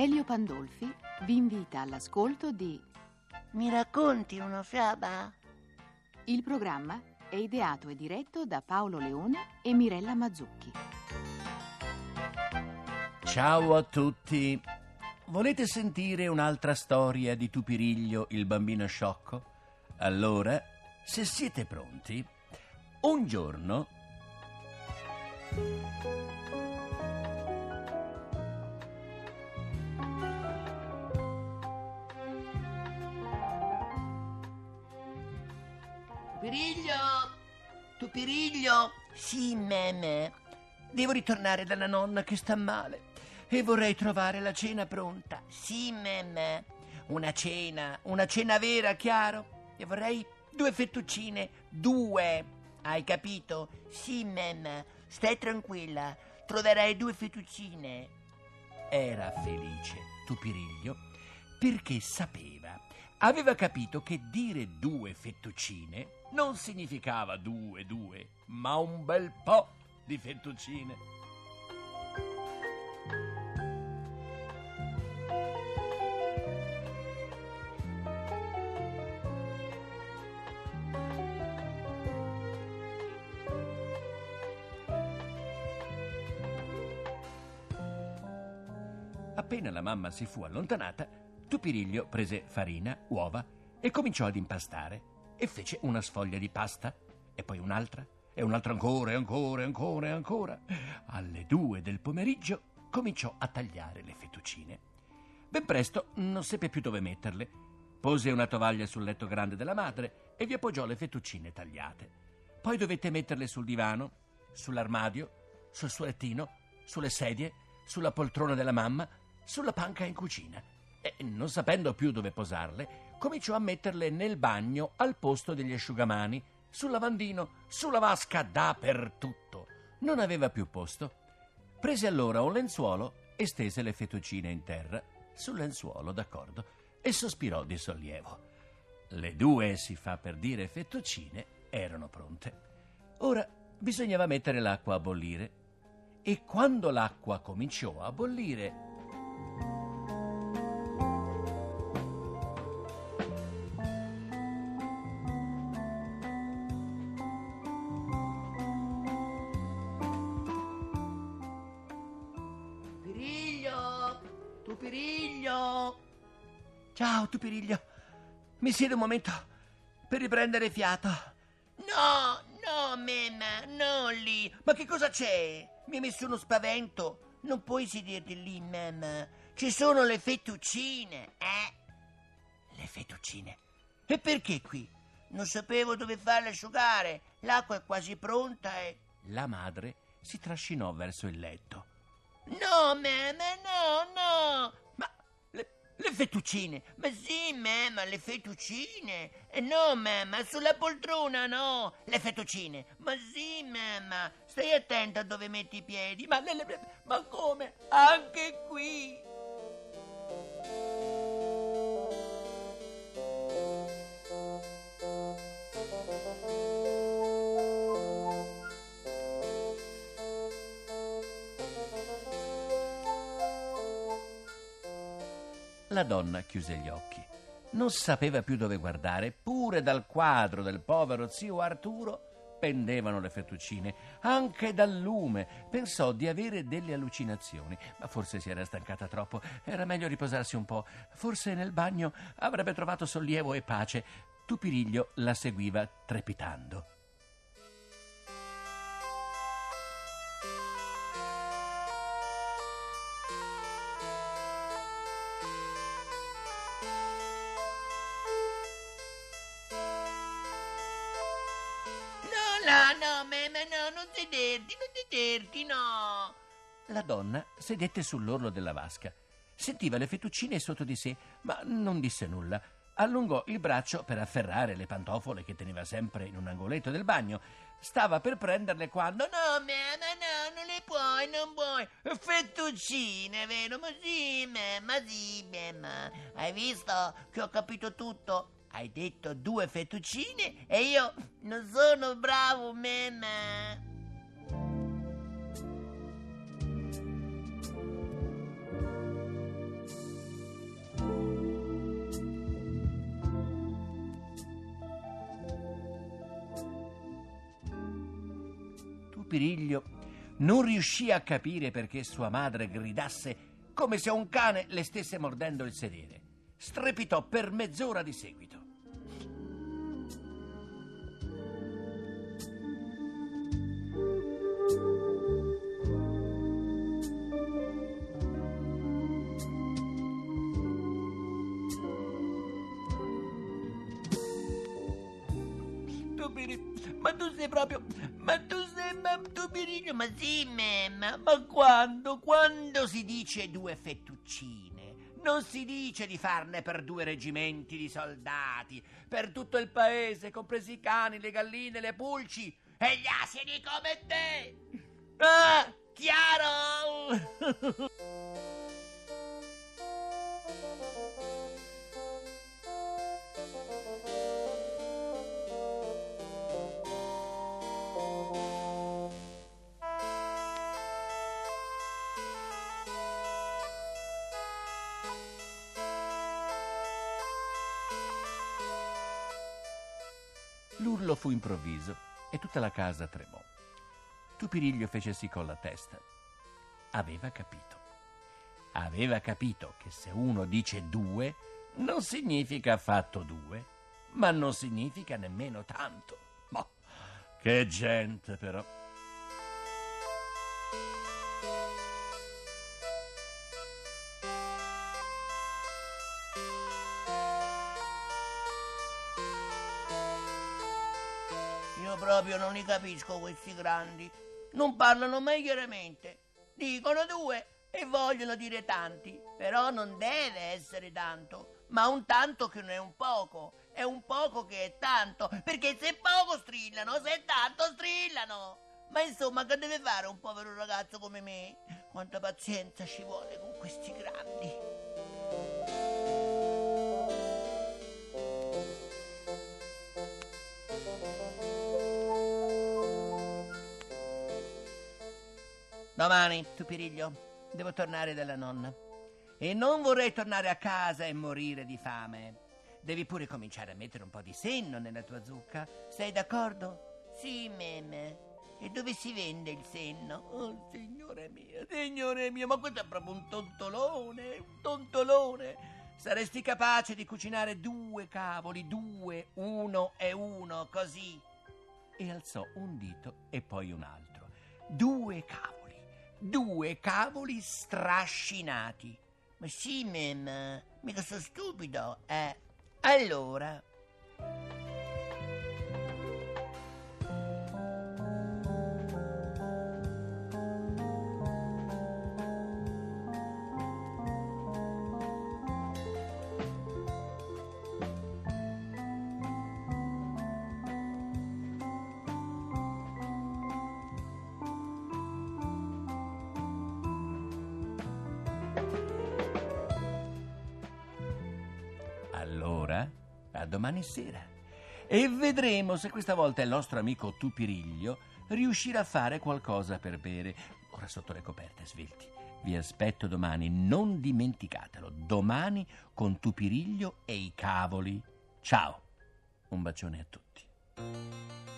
Elio Pandolfi vi invita all'ascolto di Mi racconti una fiaba? Il programma è ideato e diretto da Paolo Leone e Mirella Mazzucchi. Ciao a tutti. Volete sentire un'altra storia di Tupiriglio, il bambino sciocco? Allora, se siete pronti, un giorno Piriglio! Tu Piriglio? Sì, meme. Devo ritornare dalla nonna che sta male e vorrei trovare la cena pronta. Sì, meme. Una cena, una cena vera, chiaro? E vorrei due fettuccine, due. Hai capito? Sì, meme. Stai tranquilla. Troverai due fettuccine. Era felice Tupiriglio perché sapeva, aveva capito che dire due fettuccine non significava due, due, ma un bel po' di fettuccine. Appena la mamma si fu allontanata, Tupiriglio prese farina, uova e cominciò ad impastare e fece una sfoglia di pasta e poi un'altra e un'altra ancora e ancora e ancora e ancora. Alle due del pomeriggio cominciò a tagliare le fettuccine. Ben presto non seppe più dove metterle. Pose una tovaglia sul letto grande della madre e vi appoggiò le fettuccine tagliate. Poi dovette metterle sul divano, sull'armadio, sul suo lettino, sulle sedie, sulla poltrona della mamma, sulla panca in cucina. E non sapendo più dove posarle, cominciò a metterle nel bagno al posto degli asciugamani, sul lavandino, sulla vasca, dappertutto. Non aveva più posto. Prese allora un lenzuolo e stese le fettuccine in terra, sul lenzuolo, d'accordo, e sospirò di sollievo. Le due, si fa per dire, fettuccine erano pronte. Ora bisognava mettere l'acqua a bollire. E quando l'acqua cominciò a bollire, Tu Piriglio! Ciao, Tupiriglio. Mi siedo un momento per riprendere fiato. No, no, mema, non lì. Ma che cosa c'è? Mi hai messo uno spavento. Non puoi sederti lì, mamma. Ci sono le fettuccine, eh? Le fettuccine. E perché qui? Non sapevo dove farle asciugare. L'acqua è quasi pronta e... La madre si trascinò verso il letto. No, mamma, no, no. Ma le, le fettuccine? Ma sì, mamma, le fettuccine. No, mamma, sulla poltrona, no. Le fettuccine. Ma sì, mamma. Stai attenta dove metti i piedi. Ma, le- le- ma come? Anche qui. La donna chiuse gli occhi. Non sapeva più dove guardare, pure dal quadro del povero zio Arturo pendevano le fettuccine, anche dal lume. Pensò di avere delle allucinazioni, ma forse si era stancata troppo. Era meglio riposarsi un po'. Forse nel bagno avrebbe trovato sollievo e pace. Tupiriglio la seguiva trepidando. No, no, mamma, no, non sederti, non sederti, no. La donna sedette sull'orlo della vasca. Sentiva le fettuccine sotto di sé, ma non disse nulla. Allungò il braccio per afferrare le pantofole che teneva sempre in un angoletto del bagno. Stava per prenderle quando. No, mamma, no, non le puoi, non puoi. Fettuccine, vero? Ma sì, mamma, sì, mamma. Hai visto che ho capito tutto? Hai detto due fettuccine e io non sono bravo, mamma. Tupiriglio non riuscì a capire perché sua madre gridasse come se un cane le stesse mordendo il sedere. Strepitò per mezz'ora di seguito. Ma tu sei proprio... Ma tu sei... Ma Tupiriglio, ma sì, mamma. Ma quando? Quando si dice due fettuccine? Non si dice di farne per due reggimenti di soldati, per tutto il paese, compresi i cani, le galline, le pulci e gli asini come te. Ah, chiaro? L'urlo fu improvviso e tutta la casa tremò. Tupiriglio fece sì con la testa. Aveva capito. Aveva capito che se uno dice due, non significa affatto due, ma non significa nemmeno tanto. Ma che gente però! Io proprio non li capisco questi grandi. Non parlano mai chiaramente. Dicono due e vogliono dire tanti. Però non deve essere tanto, ma un tanto che non è un poco. È un poco che è tanto. Perché se poco strillano, se è tanto strillano. Ma insomma, che deve fare un povero ragazzo come me? Quanta pazienza ci vuole con questi grandi. Domani, Tupiriglio, devo tornare dalla nonna. E non vorrei tornare a casa e morire di fame. Devi pure cominciare a mettere un po' di senno nella tua zucca. Sei d'accordo? Sì, meme. E dove si vende il senno? Oh, signore mio, signore mio, ma questo è proprio un tontolone, un tontolone. Saresti capace di cucinare due cavoli, due, uno e uno, così. E alzò un dito e poi un altro. Due cavoli, Due cavoli strascinati. Ma sì, mem, mica sono stupido, eh. Allora. Domani sera. E vedremo se questa volta il nostro amico Tupiriglio riuscirà a fare qualcosa per bere. Ora sotto le coperte, svelti. Vi aspetto domani, non dimenticatelo. Domani con Tupiriglio e i cavoli. Ciao. Un bacione a tutti.